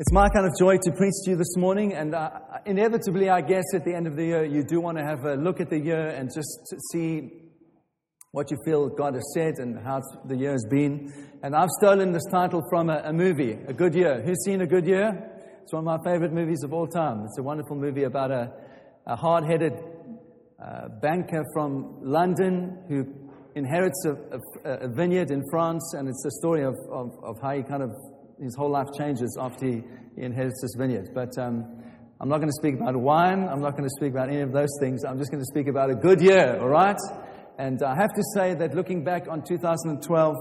It's my kind of joy to preach to you this morning, and uh, inevitably, I guess, at the end of the year, you do want to have a look at the year and just see what you feel God has said and how the year has been. And I've stolen this title from a, a movie, A Good Year. Who's seen A Good Year? It's one of my favorite movies of all time. It's a wonderful movie about a, a hard headed uh, banker from London who inherits a, a, vineyard in France, and it's a story of, of, of how he kind of his whole life changes after he, he inherits this vineyard. But um, I'm not going to speak about wine. I'm not going to speak about any of those things. I'm just going to speak about a good year, all right? And I have to say that looking back on 2012,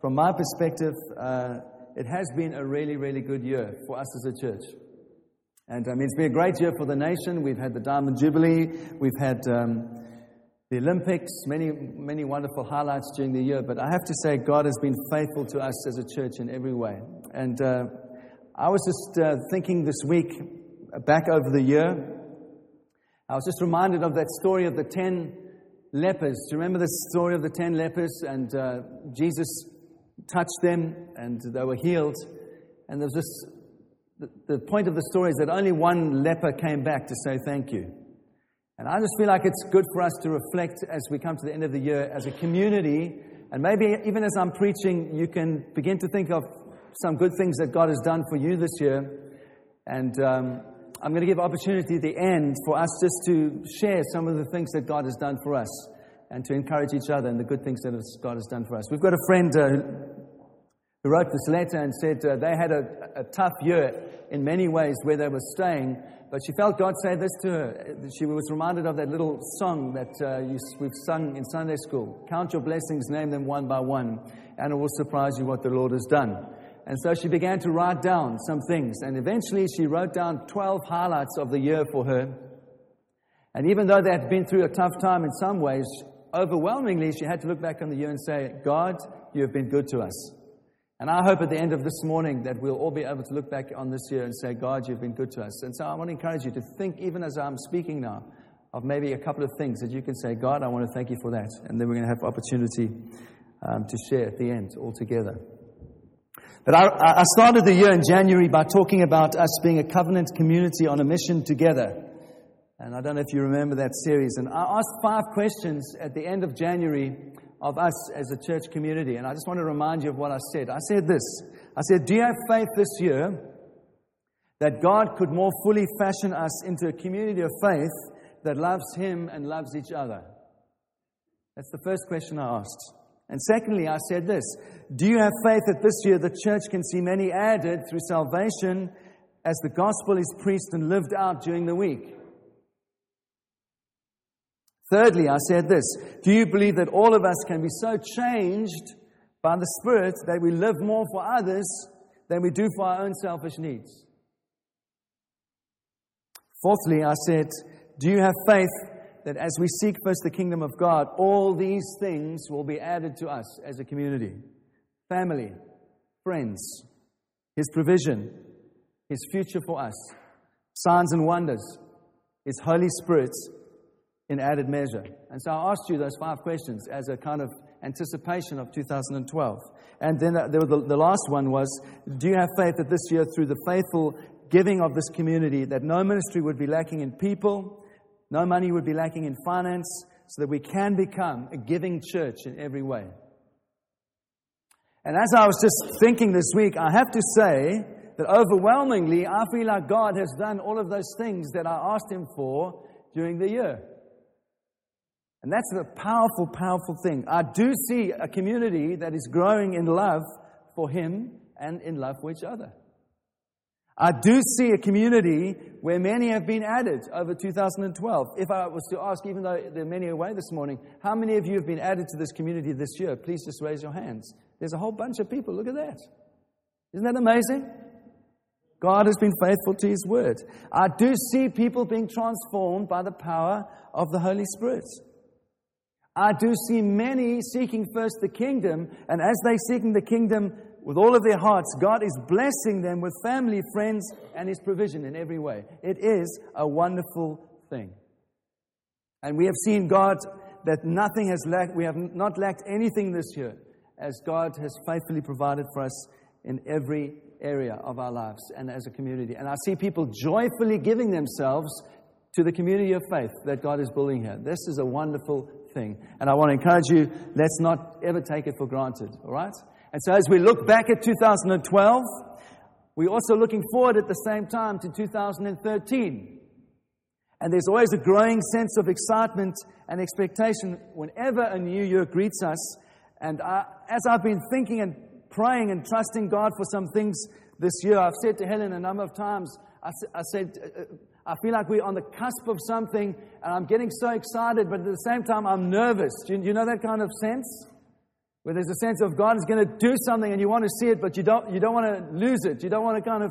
from my perspective, uh, it has been a really, really good year for us as a church. And I mean, it's been a great year for the nation. We've had the Diamond Jubilee. We've had um, the Olympics, many, many wonderful highlights during the year. But I have to say, God has been faithful to us as a church in every way. And uh, I was just uh, thinking this week, back over the year, I was just reminded of that story of the ten lepers. Do you remember the story of the ten lepers? And uh, Jesus touched them and they were healed. And there was this the, the point of the story is that only one leper came back to say thank you. And I just feel like it's good for us to reflect as we come to the end of the year as a community. And maybe even as I'm preaching, you can begin to think of some good things that God has done for you this year. And um, I'm going to give opportunity at the end for us just to share some of the things that God has done for us and to encourage each other and the good things that God has done for us. We've got a friend uh, who wrote this letter and said uh, they had a, a tough year in many ways where they were staying but she felt God say this to her. She was reminded of that little song that uh, you, we've sung in Sunday school Count your blessings, name them one by one, and it will surprise you what the Lord has done. And so she began to write down some things. And eventually she wrote down 12 highlights of the year for her. And even though they had been through a tough time in some ways, overwhelmingly she had to look back on the year and say, God, you have been good to us. And I hope at the end of this morning that we'll all be able to look back on this year and say, God, you've been good to us. And so I want to encourage you to think, even as I'm speaking now, of maybe a couple of things that you can say, God, I want to thank you for that. And then we're going to have opportunity um, to share at the end all together. But I, I started the year in January by talking about us being a covenant community on a mission together. And I don't know if you remember that series. And I asked five questions at the end of January of us as a church community. And I just want to remind you of what I said. I said this I said, Do you have faith this year that God could more fully fashion us into a community of faith that loves Him and loves each other? That's the first question I asked. And secondly, I said this Do you have faith that this year the church can see many added through salvation as the gospel is preached and lived out during the week? Thirdly, I said this Do you believe that all of us can be so changed by the Spirit that we live more for others than we do for our own selfish needs? Fourthly, I said, Do you have faith that as we seek first the kingdom of God, all these things will be added to us as a community? Family, friends, His provision, His future for us, signs and wonders, His Holy Spirit in added measure. And so I asked you those five questions as a kind of anticipation of 2012. And then uh, the, the last one was Do you have faith that this year, through the faithful giving of this community, that no ministry would be lacking in people, no money would be lacking in finance, so that we can become a giving church in every way? And as I was just thinking this week, I have to say that overwhelmingly, I feel like God has done all of those things that I asked Him for during the year. And that's a powerful, powerful thing. I do see a community that is growing in love for Him and in love for each other. I do see a community where many have been added over 2012. If I was to ask, even though there are many away this morning, how many of you have been added to this community this year? Please just raise your hands. There's a whole bunch of people. Look at that. Isn't that amazing? God has been faithful to His word. I do see people being transformed by the power of the Holy Spirit. I do see many seeking first the kingdom, and as they seeking the kingdom with all of their hearts, God is blessing them with family, friends, and His provision in every way. It is a wonderful thing. And we have seen God that nothing has lacked, we have not lacked anything this year, as God has faithfully provided for us in every area of our lives and as a community. And I see people joyfully giving themselves to the community of faith that God is building here. This is a wonderful thing. And I want to encourage you, let's not ever take it for granted, all right? And so as we look back at 2012, we're also looking forward at the same time to 2013. And there's always a growing sense of excitement and expectation whenever a new year greets us. And I, as I've been thinking and praying and trusting God for some things this year, I've said to Helen a number of times, I, I said, uh, uh, I feel like we're on the cusp of something, and I'm getting so excited, but at the same time, I'm nervous. Do you, you know that kind of sense? Where there's a sense of God is going to do something and you want to see it, but you don't, you don't want to lose it. You don't want to kind of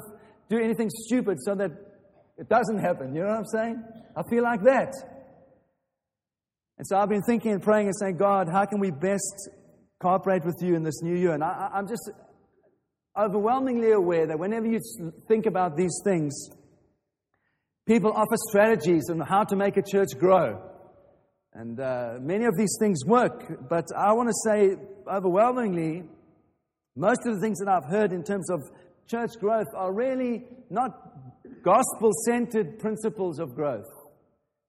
do anything stupid so that it doesn't happen. You know what I'm saying? I feel like that. And so I've been thinking and praying and saying, God, how can we best cooperate with you in this new year? And I, I'm just overwhelmingly aware that whenever you think about these things, people offer strategies on how to make a church grow. And uh, many of these things work, but I want to say overwhelmingly, most of the things that I've heard in terms of church growth are really not gospel centered principles of growth.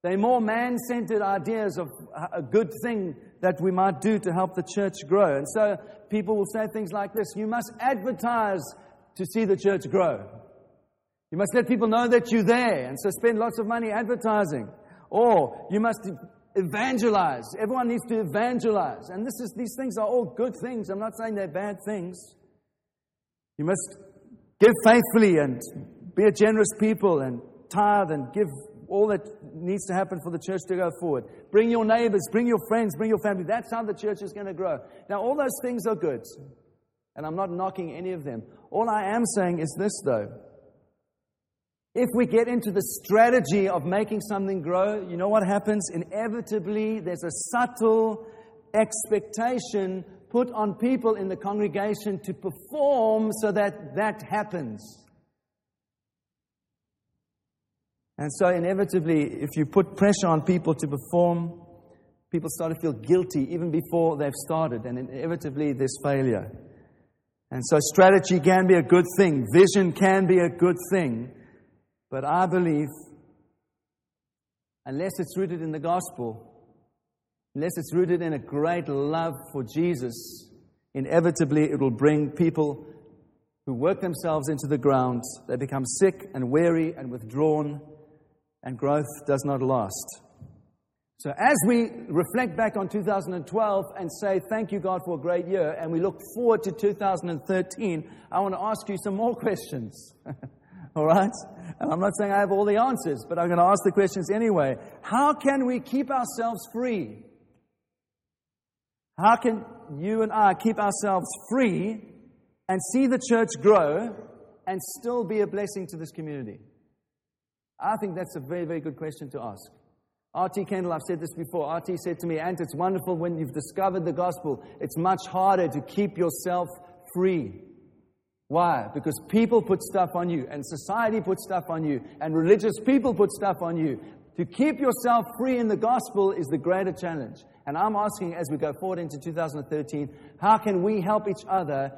They're more man centered ideas of a good thing that we might do to help the church grow. And so people will say things like this You must advertise to see the church grow. You must let people know that you're there, and so spend lots of money advertising. Or you must evangelize. Everyone needs to evangelize. And this is, these things are all good things. I'm not saying they're bad things. You must give faithfully and be a generous people and tithe and give all that needs to happen for the church to go forward. Bring your neighbors, bring your friends, bring your family. That's how the church is going to grow. Now, all those things are good. And I'm not knocking any of them. All I am saying is this, though. If we get into the strategy of making something grow, you know what happens? Inevitably, there's a subtle expectation put on people in the congregation to perform so that that happens. And so, inevitably, if you put pressure on people to perform, people start to feel guilty even before they've started, and inevitably, there's failure. And so, strategy can be a good thing, vision can be a good thing, but I believe, unless it's rooted in the gospel, unless it's rooted in a great love for Jesus, inevitably it will bring people who work themselves into the ground. They become sick and weary and withdrawn and growth does not last. So, as we reflect back on 2012 and say, Thank you, God, for a great year, and we look forward to 2013, I want to ask you some more questions. All right? And I'm not saying I have all the answers, but I'm going to ask the questions anyway. How can we keep ourselves free? How can you and I keep ourselves free and see the church grow and still be a blessing to this community? I think that's a very, very good question to ask. R.T. Kendall, I've said this before. R.T. said to me, Ant, it's wonderful when you've discovered the gospel. It's much harder to keep yourself free. Why? Because people put stuff on you, and society puts stuff on you, and religious people put stuff on you. To keep yourself free in the gospel is the greater challenge. And I'm asking as we go forward into 2013, how can we help each other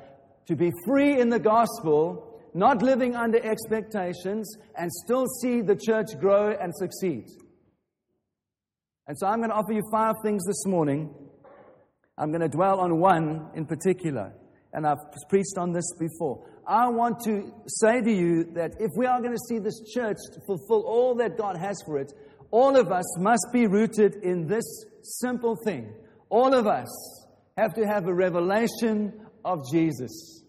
to be free in the gospel not living under expectations, and still see the church grow and succeed. And so I'm going to offer you five things this morning. I'm going to dwell on one in particular, and I've preached on this before. I want to say to you that if we are going to see this church fulfill all that God has for it, all of us must be rooted in this simple thing. All of us have to have a revelation of Jesus.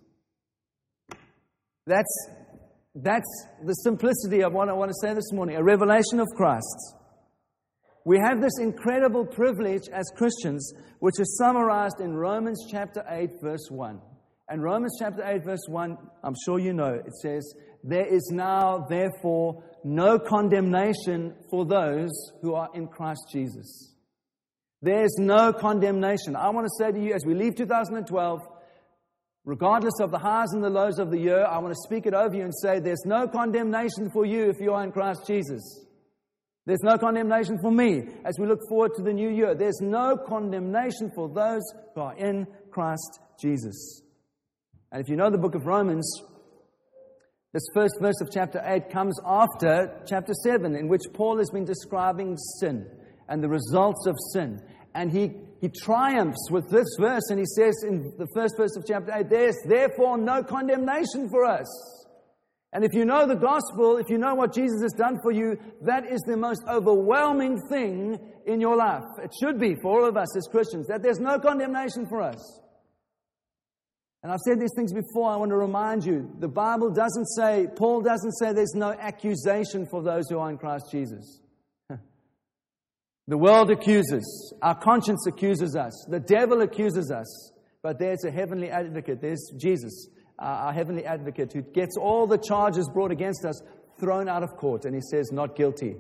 That's, that's the simplicity of what I want to say this morning a revelation of Christ. We have this incredible privilege as Christians, which is summarized in Romans chapter 8, verse 1. And Romans chapter 8, verse 1, I'm sure you know, it says, There is now, therefore, no condemnation for those who are in Christ Jesus. There's no condemnation. I want to say to you, as we leave 2012, Regardless of the highs and the lows of the year, I want to speak it over you and say there's no condemnation for you if you are in Christ Jesus. There's no condemnation for me as we look forward to the new year. There's no condemnation for those who are in Christ Jesus. And if you know the book of Romans, this first verse of chapter 8 comes after chapter 7, in which Paul has been describing sin and the results of sin. And he, he triumphs with this verse, and he says in the first verse of chapter 8, There's therefore no condemnation for us. And if you know the gospel, if you know what Jesus has done for you, that is the most overwhelming thing in your life. It should be for all of us as Christians, that there's no condemnation for us. And I've said these things before, I want to remind you the Bible doesn't say, Paul doesn't say there's no accusation for those who are in Christ Jesus. the world accuses, our conscience accuses us, the devil accuses us, but there's a heavenly advocate, there's Jesus our heavenly advocate, who gets all the charges brought against us thrown out of court, and he says, Not guilty.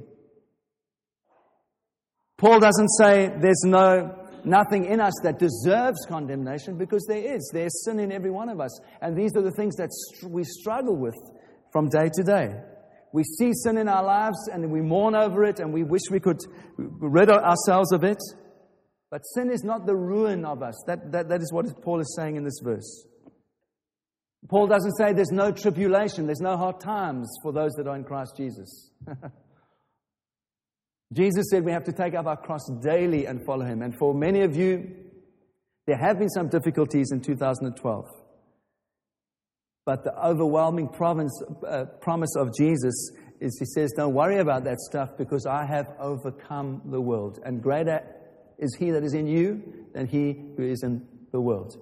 Paul doesn't say there's no nothing in us that deserves condemnation because there is. There's sin in every one of us. And these are the things that we struggle with from day to day. We see sin in our lives and we mourn over it and we wish we could rid ourselves of it. But sin is not the ruin of us. That, that, that is what Paul is saying in this verse. Paul doesn't say there's no tribulation, there's no hard times for those that are in Christ Jesus. Jesus said we have to take up our cross daily and follow him. And for many of you, there have been some difficulties in 2012. But the overwhelming uh, promise of Jesus is He says, Don't worry about that stuff because I have overcome the world. And greater is He that is in you than He who is in the world.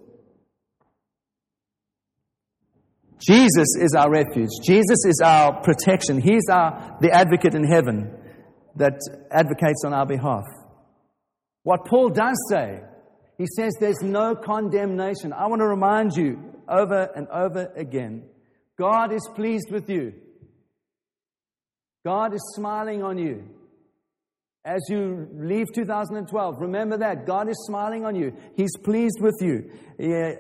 Jesus is our refuge. Jesus is our protection. He's our, the advocate in heaven that advocates on our behalf. What Paul does say, he says there's no condemnation. I want to remind you over and over again God is pleased with you, God is smiling on you. As you leave 2012, remember that. God is smiling on you. He's pleased with you. Yeah,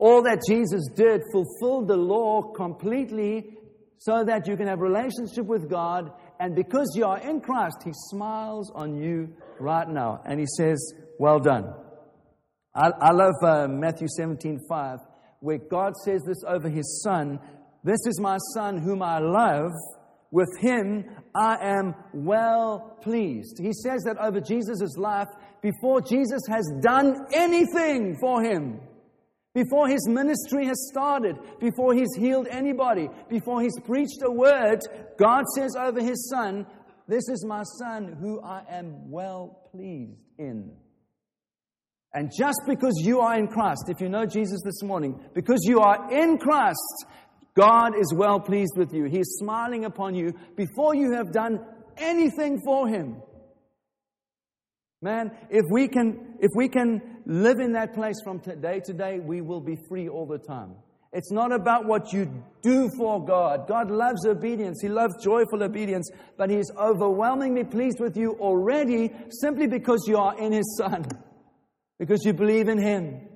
all that Jesus did fulfilled the law completely so that you can have relationship with God. And because you are in Christ, He smiles on you right now. And He says, Well done. I, I love uh, Matthew 17 5, where God says this over His Son This is my Son whom I love with him I am well pleased. He says that over Jesus' life before Jesus has done anything for him. Before his ministry has started, before he's healed anybody, before he's preached a word, God says over his son, This is my son who I am well pleased in. And just because you are in Christ, if you know Jesus this morning, because you are in Christ, God is well pleased with you. He is smiling upon you before you have done anything for Him. Man, if we can, if we can live in that place from day to day, we will be free all the time. It's not about what you do for God. God loves obedience. He loves joyful obedience, but He is overwhelmingly pleased with you already simply because you are in His Son, because you believe in Him.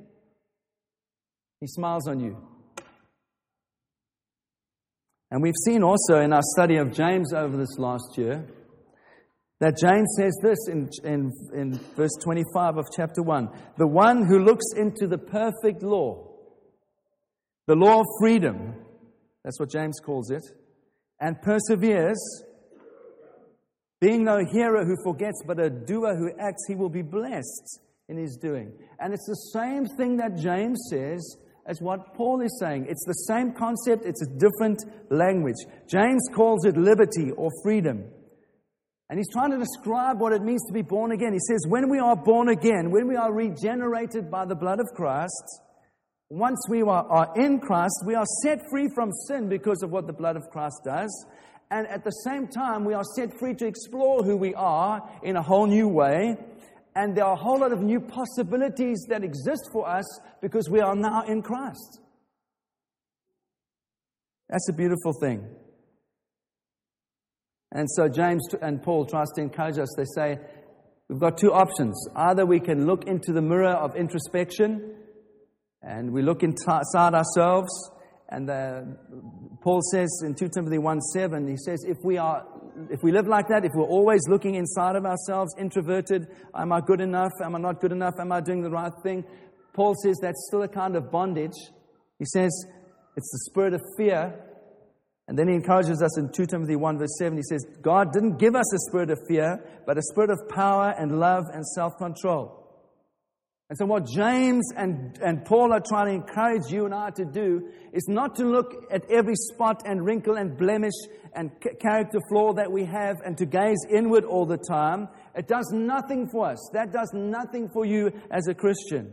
He smiles on you. And we've seen also in our study of James over this last year that James says this in, in, in verse 25 of chapter 1 The one who looks into the perfect law, the law of freedom, that's what James calls it, and perseveres, being no hearer who forgets, but a doer who acts, he will be blessed in his doing. And it's the same thing that James says as what Paul is saying. It's the same concept, it's a different language. James calls it liberty or freedom. And he's trying to describe what it means to be born again. He says, when we are born again, when we are regenerated by the blood of Christ, once we are, are in Christ, we are set free from sin because of what the blood of Christ does. And at the same time, we are set free to explore who we are in a whole new way and there are a whole lot of new possibilities that exist for us because we are now in Christ. That's a beautiful thing. And so James and Paul tries to encourage us. They say, we've got two options. Either we can look into the mirror of introspection and we look inside ourselves. And uh, Paul says in 2 Timothy 1 7, he says, if we are if we live like that, if we're always looking inside of ourselves, introverted, am I good enough? Am I not good enough? Am I doing the right thing? Paul says that's still a kind of bondage. He says it's the spirit of fear. And then he encourages us in 2 Timothy 1, verse 7. He says, God didn't give us a spirit of fear, but a spirit of power and love and self control. And so, what James and, and Paul are trying to encourage you and I to do is not to look at every spot and wrinkle and blemish and character flaw that we have and to gaze inward all the time. It does nothing for us. That does nothing for you as a Christian.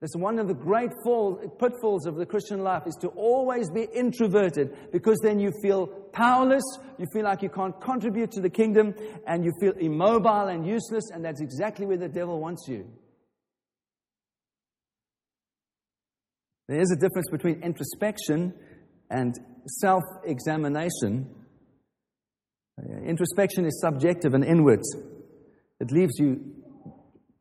That's one of the great fall, pitfalls of the Christian life is to always be introverted because then you feel powerless, you feel like you can't contribute to the kingdom, and you feel immobile and useless, and that's exactly where the devil wants you. There is a difference between introspection and self examination. Introspection is subjective and inward, it leaves you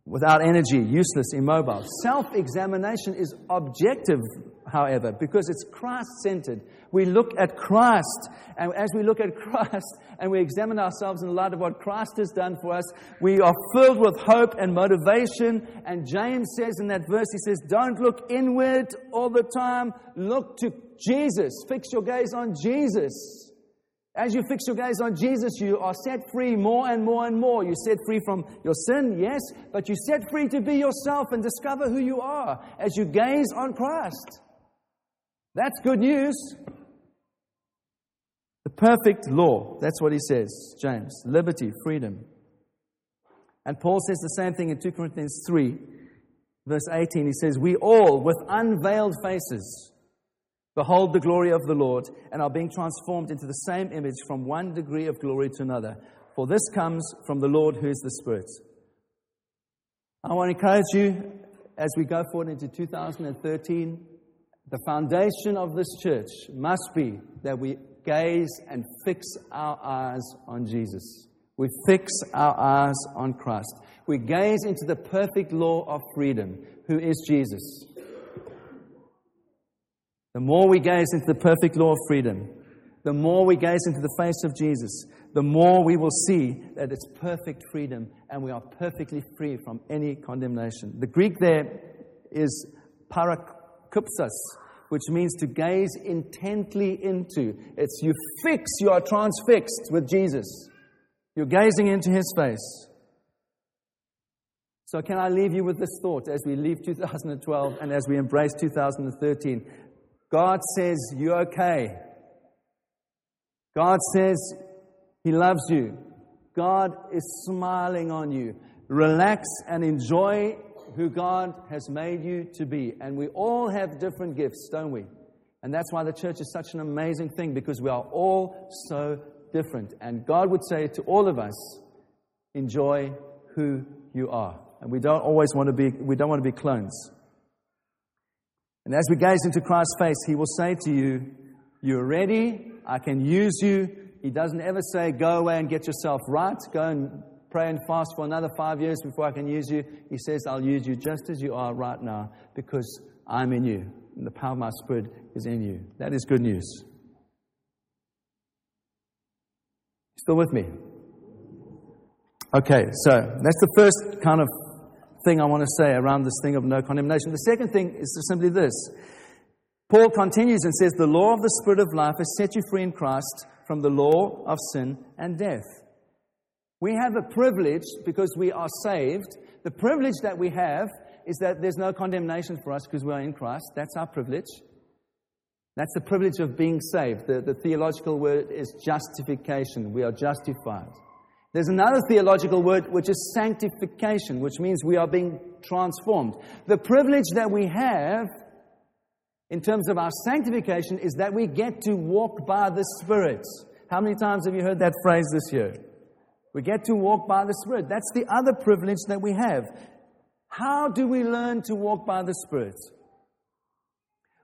without energy, useless, immobile. Self examination is objective, however, because it's Christ centered. We look at Christ, and as we look at Christ and we examine ourselves in light of what Christ has done for us, we are filled with hope and motivation. And James says in that verse, he says, Don't look inward all the time, look to Jesus. Fix your gaze on Jesus. As you fix your gaze on Jesus, you are set free more and more and more. You're set free from your sin, yes, but you're set free to be yourself and discover who you are as you gaze on Christ. That's good news. The perfect law. That's what he says, James. Liberty, freedom. And Paul says the same thing in 2 Corinthians 3, verse 18. He says, We all, with unveiled faces, behold the glory of the Lord, and are being transformed into the same image from one degree of glory to another. For this comes from the Lord who is the Spirit. I want to encourage you as we go forward into 2013. The foundation of this church must be that we gaze and fix our eyes on Jesus. We fix our eyes on Christ. We gaze into the perfect law of freedom, who is Jesus. The more we gaze into the perfect law of freedom, the more we gaze into the face of Jesus, the more we will see that it's perfect freedom and we are perfectly free from any condemnation. The Greek there is parakupsos, which means to gaze intently into. It's you fix, you are transfixed with Jesus. You're gazing into his face. So, can I leave you with this thought as we leave 2012 and as we embrace 2013? God says, You're okay. God says, He loves you. God is smiling on you. Relax and enjoy who God has made you to be. And we all have different gifts, don't we? And that's why the church is such an amazing thing because we are all so different. And God would say to all of us, enjoy who you are. And we don't always want to be, we don't want to be clones. And as we gaze into Christ's face, He will say to you, You're ready, I can use you. He doesn't ever say, Go away and get yourself right, go and pray and fast for another five years before I can use you. He says, I'll use you just as you are right now because I'm in you. And the power of my spirit is in you. That is good news. Still with me? Okay, so that's the first kind of thing I want to say around this thing of no condemnation. The second thing is simply this. Paul continues and says, The law of the Spirit of life has set you free in Christ from the law of sin and death. We have a privilege because we are saved. The privilege that we have is that there's no condemnation for us because we are in Christ. That's our privilege. That's the privilege of being saved. The, the theological word is justification. We are justified. There's another theological word which is sanctification, which means we are being transformed. The privilege that we have in terms of our sanctification is that we get to walk by the Spirit. How many times have you heard that phrase this year? We get to walk by the Spirit. That's the other privilege that we have. How do we learn to walk by the Spirit?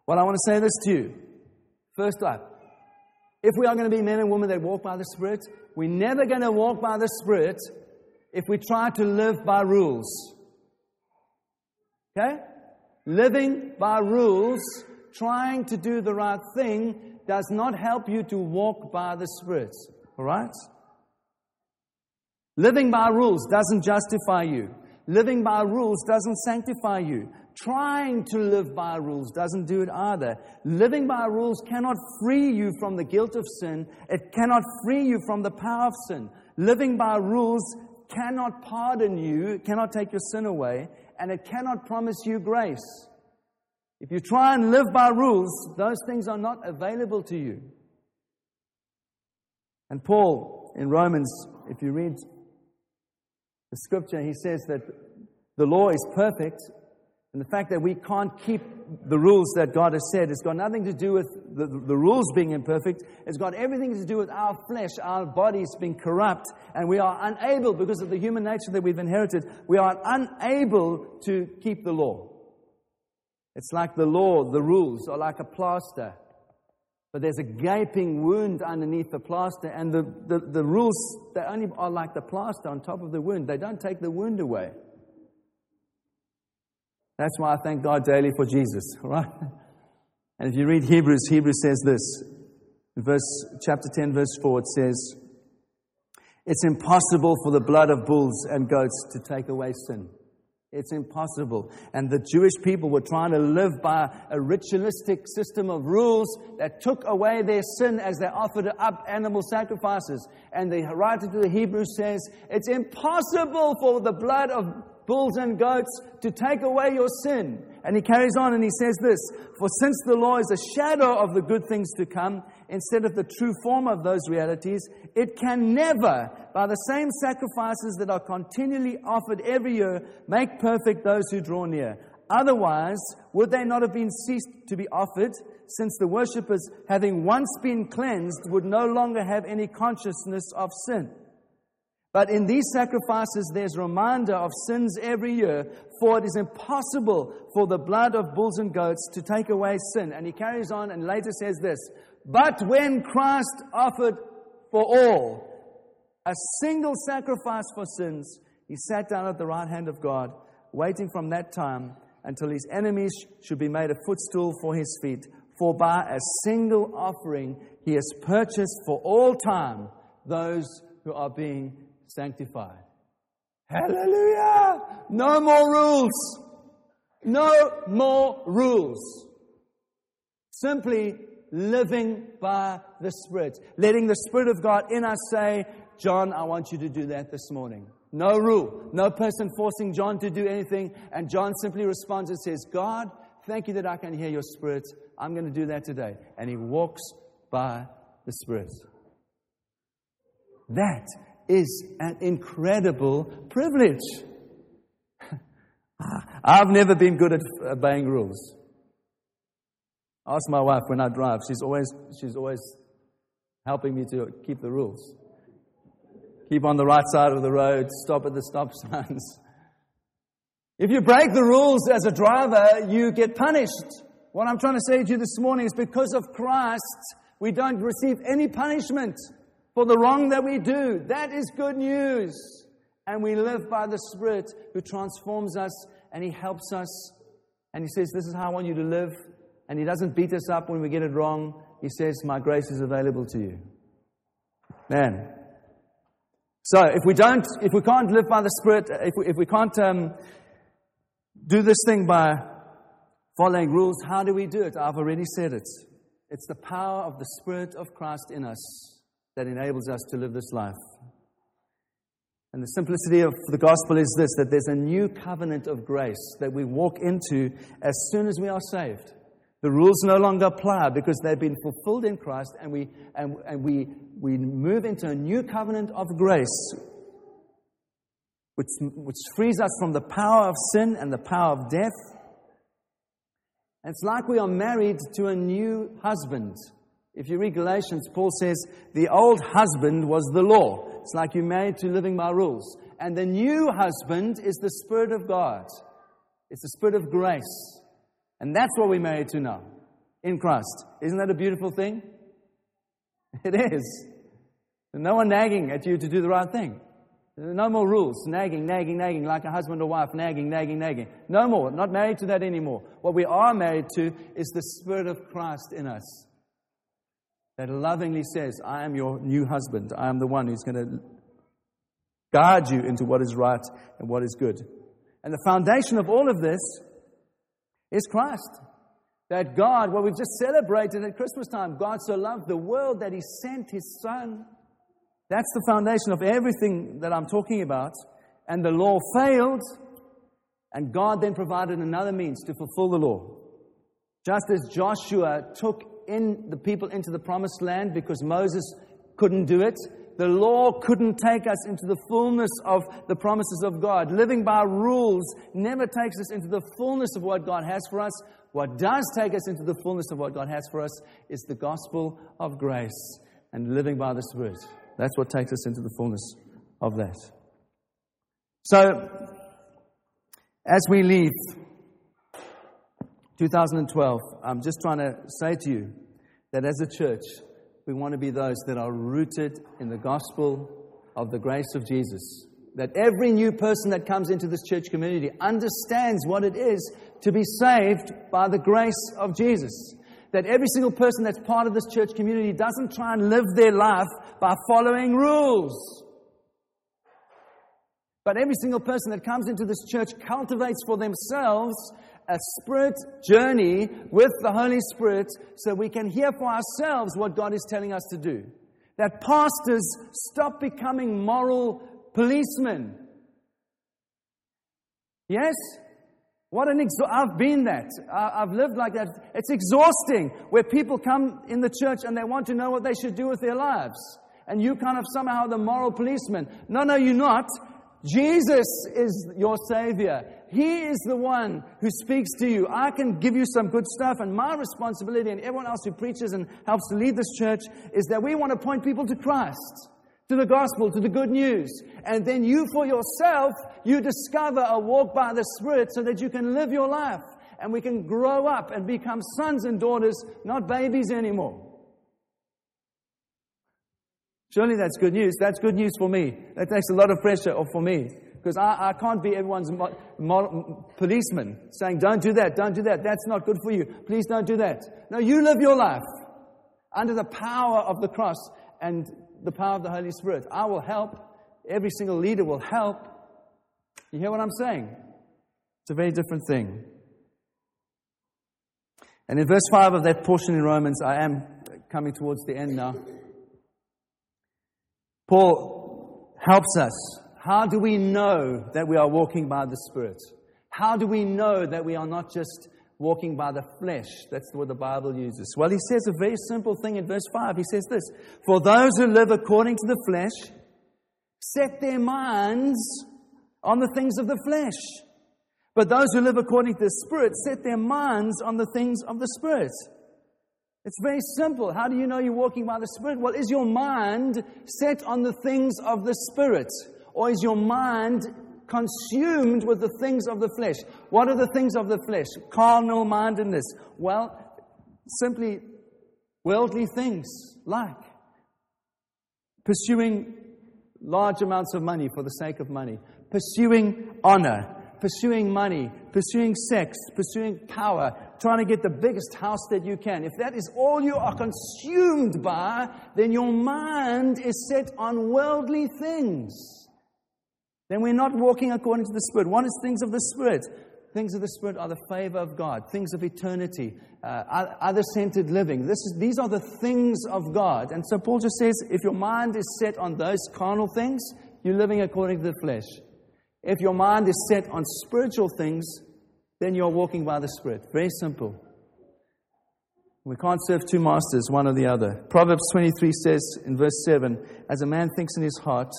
Well, I want to say this to you. First up, if we are going to be men and women that walk by the Spirit, we're never going to walk by the Spirit if we try to live by rules. Okay? Living by rules, trying to do the right thing, does not help you to walk by the Spirit. All right? Living by rules doesn't justify you. Living by rules doesn't sanctify you. Trying to live by rules doesn't do it either. Living by rules cannot free you from the guilt of sin. It cannot free you from the power of sin. Living by rules cannot pardon you, cannot take your sin away, and it cannot promise you grace. If you try and live by rules, those things are not available to you. And Paul in Romans, if you read the scripture, he says that the law is perfect, and the fact that we can't keep the rules that God has said has got nothing to do with the, the rules being imperfect. It's got everything to do with our flesh, our bodies being corrupt, and we are unable, because of the human nature that we've inherited, we are unable to keep the law. It's like the law, the rules are like a plaster. But there's a gaping wound underneath the plaster, and the, the, the rules, they only are like the plaster on top of the wound. They don't take the wound away. That's why I thank God daily for Jesus, right? And if you read Hebrews, Hebrews says this. Verse, chapter 10, verse 4, it says, It's impossible for the blood of bulls and goats to take away sin. It's impossible. And the Jewish people were trying to live by a ritualistic system of rules that took away their sin as they offered up animal sacrifices. And the writer to the Hebrews says, It's impossible for the blood of bulls and goats to take away your sin. And he carries on and he says this For since the law is a shadow of the good things to come, instead of the true form of those realities, it can never, by the same sacrifices that are continually offered every year, make perfect those who draw near. Otherwise, would they not have been ceased to be offered, since the worshippers, having once been cleansed, would no longer have any consciousness of sin? But in these sacrifices, there's reminder of sins every year, for it is impossible for the blood of bulls and goats to take away sin. And he carries on and later says this But when Christ offered for all a single sacrifice for sins, he sat down at the right hand of God, waiting from that time until his enemies should be made a footstool for his feet. For by a single offering, he has purchased for all time those who are being sanctified. Hallelujah! No more rules. No more rules. Simply living by the Spirit. Letting the Spirit of God in us say, John, I want you to do that this morning. No rule. No person forcing John to do anything. And John simply responds and says, God, thank you that I can hear your Spirit. I'm going to do that today. And he walks by the Spirit. That is an incredible privilege. I've never been good at uh, obeying rules. Ask my wife when I drive. She's always, she's always helping me to keep the rules. Keep on the right side of the road, stop at the stop signs. If you break the rules as a driver, you get punished. What I'm trying to say to you this morning is because of Christ, we don't receive any punishment for the wrong that we do. That is good news. And we live by the Spirit who transforms us and He helps us. And He says, This is how I want you to live. And He doesn't beat us up when we get it wrong. He says, My grace is available to you. Man. So if we don't, if we can't live by the Spirit, if we, if we can't um, do this thing by following rules, how do we do it? I've already said it. It's the power of the Spirit of Christ in us that enables us to live this life. And the simplicity of the gospel is this that there's a new covenant of grace that we walk into as soon as we are saved. The rules no longer apply because they've been fulfilled in Christ, and we, and, and we, we move into a new covenant of grace, which, which frees us from the power of sin and the power of death. And it's like we are married to a new husband. If you read Galatians, Paul says, the old husband was the law. It's like you're married to living by rules. And the new husband is the Spirit of God. It's the Spirit of grace. And that's what we're married to now, in Christ. Isn't that a beautiful thing? It is. no one nagging at you to do the right thing. No more rules, nagging, nagging, nagging, like a husband or wife, nagging, nagging, nagging. No more. Not married to that anymore. What we are married to is the Spirit of Christ in us that lovingly says, I am your new husband. I am the one who's going to guide you into what is right and what is good. And the foundation of all of this is Christ. That God, what we've just celebrated at Christmas time, God so loved the world that He sent His Son. That's the foundation of everything that I'm talking about. And the law failed, and God then provided another means to fulfill the law. Just as Joshua took in the people into the promised land because Moses couldn't do it, the law couldn't take us into the fullness of the promises of God. Living by rules never takes us into the fullness of what God has for us. What does take us into the fullness of what God has for us is the gospel of grace and living by the Spirit. That's what takes us into the fullness of that. So, as we leave 2012, I'm just trying to say to you that as a church, we want to be those that are rooted in the gospel of the grace of Jesus. That every new person that comes into this church community understands what it is to be saved by the grace of Jesus. That every single person that's part of this church community doesn't try and live their life by following rules. But every single person that comes into this church cultivates for themselves a spirit journey with the Holy Spirit so we can hear for ourselves what God is telling us to do. That pastors stop becoming moral policemen. Yes? What an ex- I've been that. I've lived like that. It's exhausting where people come in the church and they want to know what they should do with their lives. And you kind of somehow the moral policeman. No, no, you're not. Jesus is your Savior. He is the one who speaks to you. I can give you some good stuff, and my responsibility, and everyone else who preaches and helps to lead this church, is that we want to point people to Christ, to the gospel, to the good news. And then you, for yourself, you discover a walk by the Spirit so that you can live your life and we can grow up and become sons and daughters, not babies anymore. Surely that's good news. That's good news for me. That takes a lot of pressure off for me. Because I, I can't be everyone's mo- mo- policeman saying, don't do that, don't do that. That's not good for you. Please don't do that. No, you live your life under the power of the cross and the power of the Holy Spirit. I will help. Every single leader will help. You hear what I'm saying? It's a very different thing. And in verse 5 of that portion in Romans, I am coming towards the end now. Paul helps us. How do we know that we are walking by the Spirit? How do we know that we are not just walking by the flesh? That's what the Bible uses. Well, he says a very simple thing in verse 5. He says this For those who live according to the flesh set their minds on the things of the flesh. But those who live according to the Spirit set their minds on the things of the Spirit. It's very simple. How do you know you're walking by the Spirit? Well, is your mind set on the things of the Spirit? Or is your mind consumed with the things of the flesh? What are the things of the flesh? Carnal mindedness. Well, simply worldly things like pursuing large amounts of money for the sake of money, pursuing honor, pursuing money, pursuing sex, pursuing power, trying to get the biggest house that you can. If that is all you are consumed by, then your mind is set on worldly things. Then we're not walking according to the Spirit. One is things of the Spirit? Things of the Spirit are the favor of God, things of eternity, uh, other centered living. This is, these are the things of God. And so Paul just says if your mind is set on those carnal things, you're living according to the flesh. If your mind is set on spiritual things, then you're walking by the Spirit. Very simple. We can't serve two masters, one or the other. Proverbs 23 says in verse 7 As a man thinks in his heart,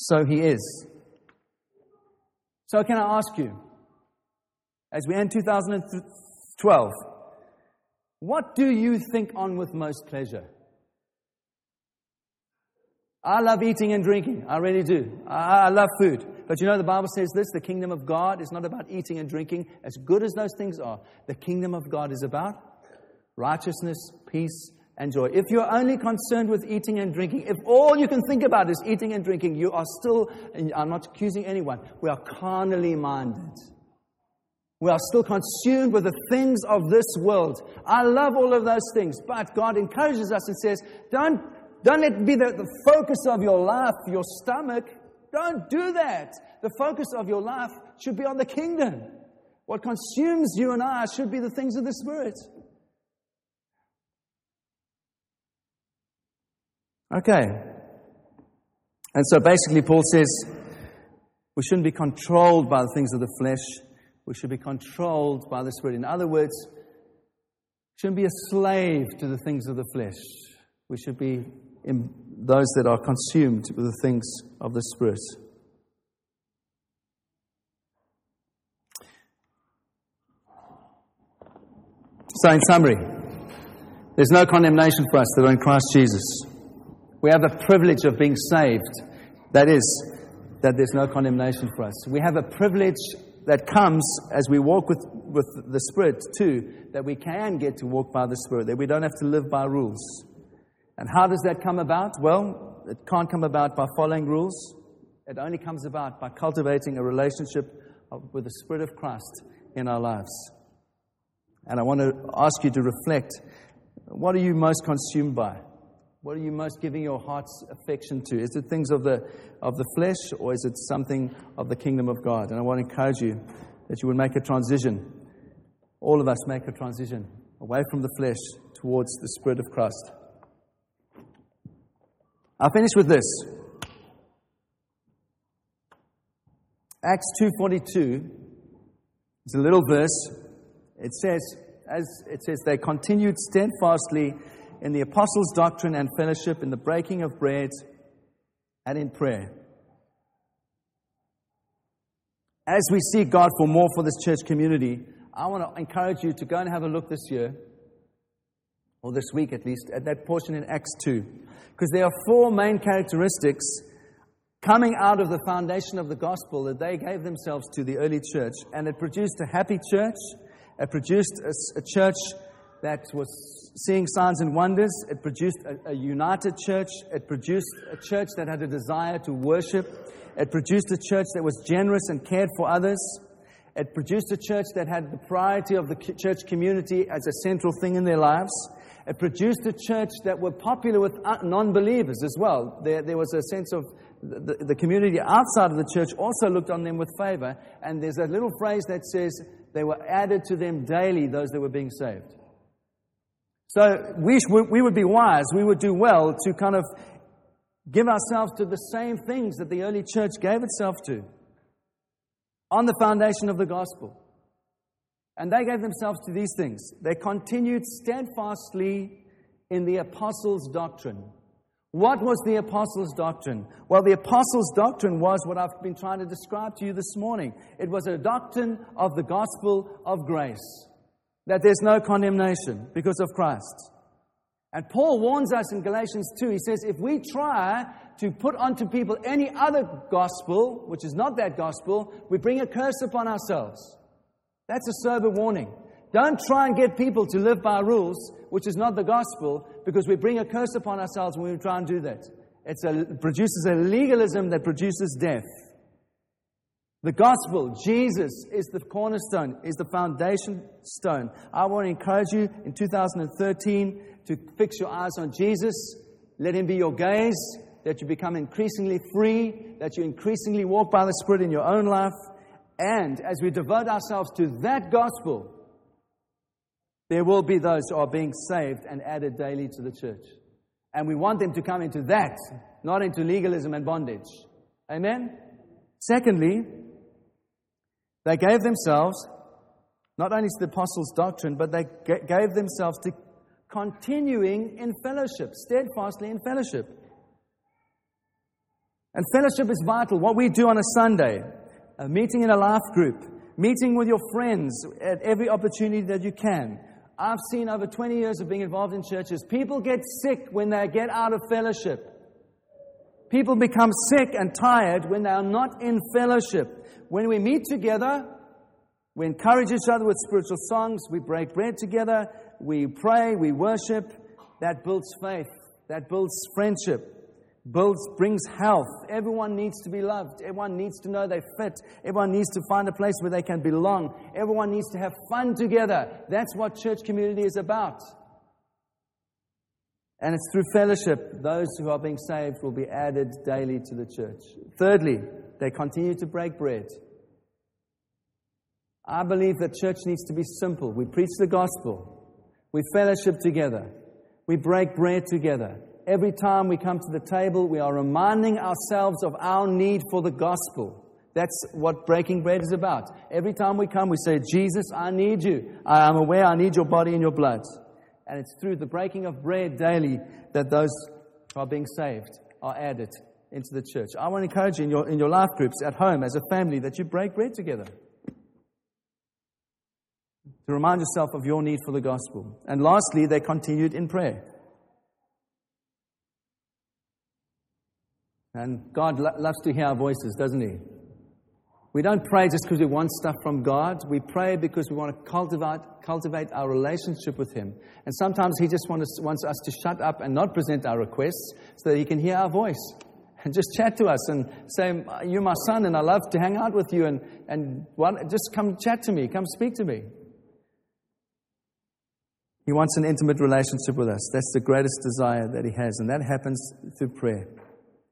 so he is. So, can I ask you, as we end 2012, what do you think on with most pleasure? I love eating and drinking. I really do. I, love food. But you know, the Bible says this the kingdom of God is not about eating and drinking, as good as those things are. The kingdom of God is about righteousness, peace, and joy. If you're only concerned with eating and drinking, if all you can think about is eating and drinking, you are still, and I'm not accusing anyone, we are carnally minded. We are still consumed with the things of this world. I love all of those things, but God encourages us and says, don't don't let be the, the focus of your life, your stomach. Don't do that. The focus of your life should be on the kingdom. What consumes you and I should be the things of the Spirit. Okay. And so basically, Paul says we shouldn't be controlled by the things of the flesh. We should be controlled by the Spirit. In other words, shouldn't be a slave to the things of the flesh. We should be those that are consumed with the things of the Spirit. So, in summary, there's no condemnation for us that are in Christ Jesus. We have the privilege of being saved. That is, that there's no condemnation for us. We have a privilege that comes as we walk with, with the Spirit, too, that we can get to walk by the Spirit, that we don't have to live by rules. And how does that come about? Well, it can't come about by following rules. It only comes about by cultivating a relationship with the Spirit of Christ in our lives. And I want to ask you to reflect what are you most consumed by? What are you most giving your heart's affection to? Is it things of the, of the flesh or is it something of the kingdom of God? And I want to encourage you that you would make a transition. All of us make a transition away from the flesh towards the Spirit of Christ. I'll finish with this. Acts 2.42 is a little verse it says, as it says, they continued steadfastly in the apostles' doctrine and fellowship, in the breaking of bread, and in prayer. As we seek God for more for this church community, I want to encourage you to go and have a look this year, or this week at least, at that portion in Acts 2. Because there are four main characteristics coming out of the foundation of the gospel that they gave themselves to the early church, and it produced a happy church it produced a, a church that was seeing signs and wonders. It produced a, a, united church. It produced a church that had a desire to worship. It produced a church that was generous and cared for others. It produced a church that had the priority of the church community as a central thing in their lives. It produced a church that were popular with uh, non believers as well. There, there was a sense of the, the community outside of the church also looked on them with favor. And there's a little phrase that says, they were added to them daily, those that were being saved. So we, we would be wise, we would do well to kind of give ourselves to the same things that the early church gave itself to on the foundation of the gospel. And they gave themselves to these things. They continued steadfastly in the apostles' doctrine. What was the apostles' doctrine? Well, the apostles' doctrine was what I've been trying to describe to you this morning. It was a doctrine of the gospel of grace, that there's no condemnation because of Christ. And Paul warns us in Galatians 2, he says, if we try to put onto people any other gospel, which is not that gospel, we bring a curse upon ourselves. That's a sober warning. Don't try and get people to live by rules, which is not the gospel, because we bring a curse upon ourselves when we try and do that. It produces a legalism that produces death. The gospel, Jesus, is the cornerstone, is the foundation stone. I want to encourage you in 2013 to fix your eyes on Jesus. Let him be your gaze, that you become increasingly free, that you increasingly walk by the Spirit in your own life. And as we devote ourselves to that gospel, there will be those who are being saved and added daily to the church. And we want them to come into that, not into legalism and bondage. Amen? Secondly, they gave themselves not only to the apostles' doctrine, but they gave themselves to continuing in fellowship, steadfastly in fellowship. And fellowship is vital. What we do on a Sunday, a meeting in a life group, meeting with your friends at every opportunity that you can, I've seen over 20 years of being involved in churches, people get sick when they get out of fellowship. People become sick and tired when they are not in fellowship. When we meet together, we encourage each other with spiritual songs, we break bread together, we pray, we worship. That builds faith, that builds friendship builds, brings health. Everyone needs to be loved. Everyone needs to know they fit. Everyone needs to find a place where they can belong. Everyone needs to have fun together. That's what church community is about. And it's through fellowship, those who are being saved will be added daily to the church. Thirdly, they continue to break bread. I believe that church needs to be simple. We preach the gospel, we fellowship together, we break bread together. Every time we come to the table, we are reminding ourselves of our need for the gospel. That's what breaking bread is about. Every time we come, we say, Jesus, I need you. I am aware I need your body and your blood. And it's through the breaking of bread daily that those who are being saved are added into the church. I want to encourage you in your, in your life groups, at home, as a family, that you break bread together. To remind yourself of your need for the gospel. And lastly, they continued in prayer. And God lo- loves to hear our voices, doesn't He? We don't pray just because we want stuff from God. We pray because we want to cultivate, cultivate our relationship with Him. And sometimes He just wants, wants us to shut up and not present our requests so that He can hear our voice and just chat to us and say, You're my son and I love to hang out with you and, and just come chat to me, come speak to me. He wants an intimate relationship with us. That's the greatest desire that He has, and that happens through prayer.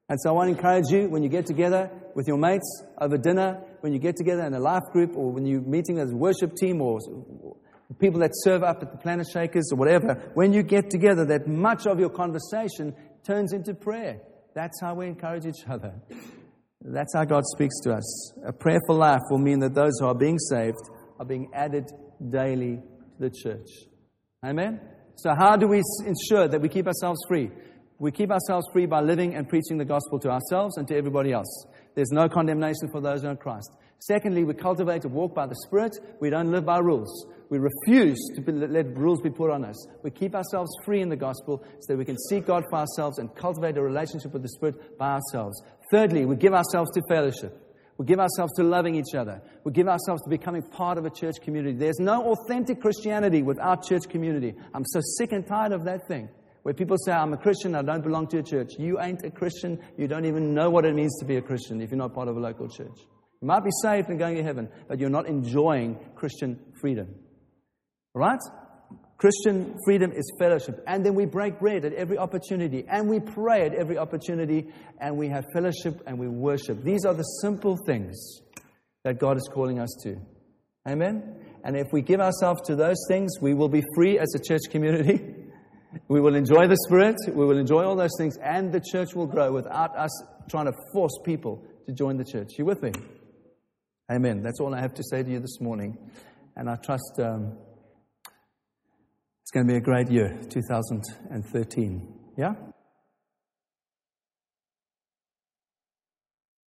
And so I want to encourage you when you get together with your mates over dinner, when you get together in a life group, or when you're meeting as a worship team or people that serve up at the Planet Shakers or whatever, when you get together, that much of your conversation turns into prayer. That's how we encourage each other. That's how God speaks to us. A prayerful life will mean that those who are being saved are being added daily to the church. Amen? So, how do we ensure that we keep ourselves free? We keep ourselves free by living and preaching the gospel to ourselves and to everybody else. There's no condemnation for those who are in Christ. Secondly, we cultivate a walk by the Spirit. We don't live by rules. We refuse to be, let rules be put on us. We keep ourselves free in the gospel so that we can seek God for ourselves and cultivate a relationship with the Spirit by ourselves. Thirdly, we give ourselves to fellowship. We give ourselves to loving each other. We give ourselves to becoming part of a church community. There's no authentic Christianity without church community. I'm so sick and tired of that thing. Where people say, I'm a Christian, I don't belong to a church. You ain't a Christian. You don't even know what it means to be a Christian if you're not part of a local church. You might be saved and going to heaven, but you're not enjoying Christian freedom. Right? Christian freedom is fellowship. And then we break bread at every opportunity, and we pray at every opportunity, and we have fellowship and we worship. These are the simple things that God is calling us to. Amen? And if we give ourselves to those things, we will be free as a church community. We will enjoy the Spirit, we will enjoy all those things, and the church will grow without us trying to force people to join the church. You with me? Amen. That's all I have to say to you this morning. And I trust um, it's going to be a great year, 2013. Yeah?